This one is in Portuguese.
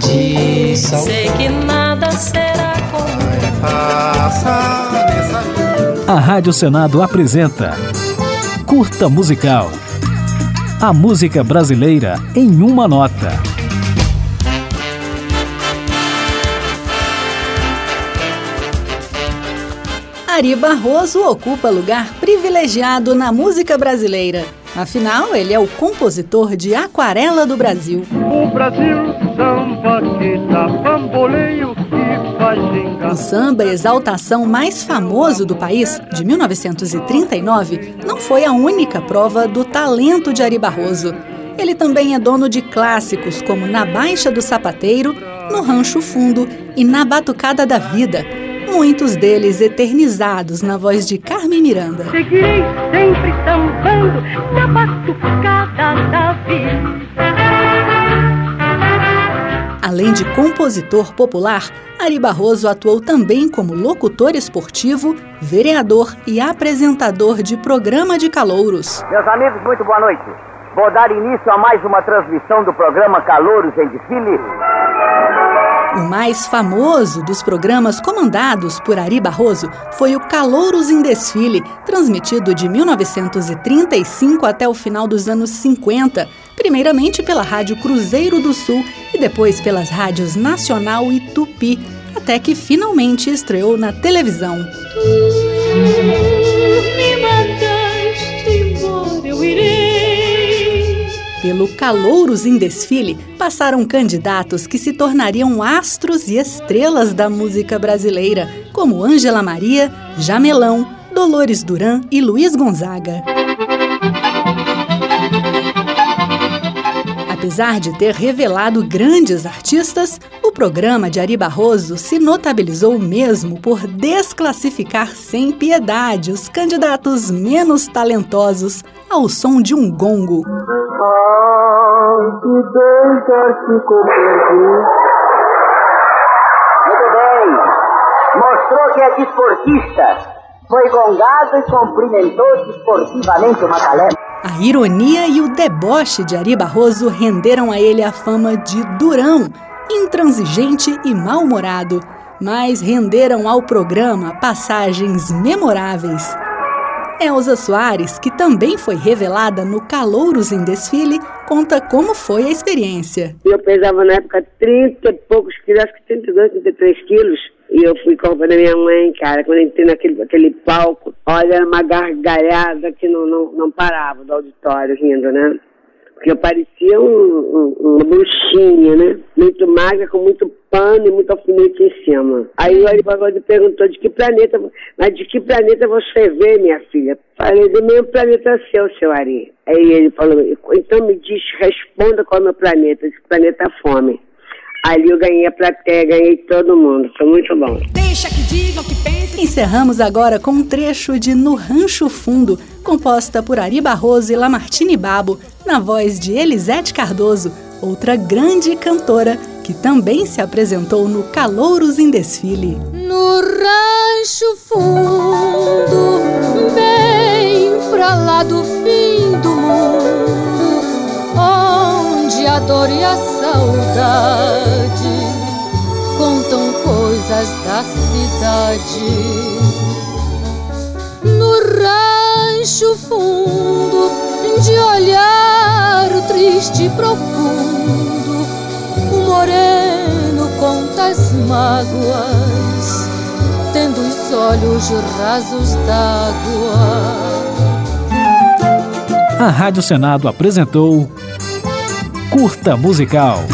de sal. Sei que nada será como A Rádio Senado apresenta Curta Musical. A música brasileira em uma nota. Ari Barroso ocupa lugar privilegiado na música brasileira. Afinal, ele é o compositor de Aquarela do Brasil. O Brasil, samba que dá bamboleio e. O samba exaltação mais famoso do país, de 1939, não foi a única prova do talento de Ari Barroso. Ele também é dono de clássicos como Na Baixa do Sapateiro, No Rancho Fundo e Na Batucada da Vida, muitos deles eternizados na voz de Carmen Miranda. Seguirei sempre sambando na batucada da vida. Além de compositor popular, Ari Barroso atuou também como locutor esportivo, vereador e apresentador de programa de calouros. Meus amigos, muito boa noite. Vou dar início a mais uma transmissão do programa Calouros em Desfile. O mais famoso dos programas comandados por Ari Barroso foi o Calouros em Desfile, transmitido de 1935 até o final dos anos 50, primeiramente pela Rádio Cruzeiro do Sul e depois pelas rádios Nacional e Tupi, até que finalmente estreou na televisão. Pelo Calouros em Desfile, passaram candidatos que se tornariam astros e estrelas da música brasileira, como Ângela Maria, Jamelão, Dolores Duran e Luiz Gonzaga. Apesar de ter revelado grandes artistas, o programa de Ari Barroso se notabilizou mesmo por desclassificar sem piedade os candidatos menos talentosos ao som de um gongo. Muito bem. Mostrou que é desportista. Foi gongado e cumprimentou desportivamente o Macalé. A ironia e o deboche de Ari Barroso renderam a ele a fama de durão, intransigente e mal-humorado, mas renderam ao programa passagens memoráveis. Elza Soares, que também foi revelada no Calouros em Desfile, conta como foi a experiência. Eu pesava na época 30 e poucos quilos, acho que 32, 33 quilos. E eu fui com a minha mãe, cara, quando eu entrei naquele, naquele palco, olha, era uma gargalhada que não, não, não parava do auditório rindo, né? Porque eu parecia um, um, uma bruxinha, né? Muito magra, com muito pano e muito alfinete em cima. Aí o Barroso perguntou de que planeta, mas de que planeta você veio, minha filha? Falei, do mesmo planeta seu, seu Ari. Aí ele falou, então me diz, responda qual é o meu planeta, esse planeta fome. Ali eu ganhei a plateia, ganhei todo mundo. Foi muito bom. Deixa que digam, que pensem. Encerramos agora com um trecho de No Rancho Fundo, composta por Ari Barroso e Lamartine Babo, na voz de Elisete Cardoso, outra grande cantora que também se apresentou no Calouros em Desfile. No rancho fundo, bem pra lá do fim do mundo, onde a dor e a saudade coisas da cidade. No rancho fundo, de olhar triste e profundo, o moreno conta as mágoas, tendo os olhos rasos d'água. A Rádio Senado apresentou Curta Musical.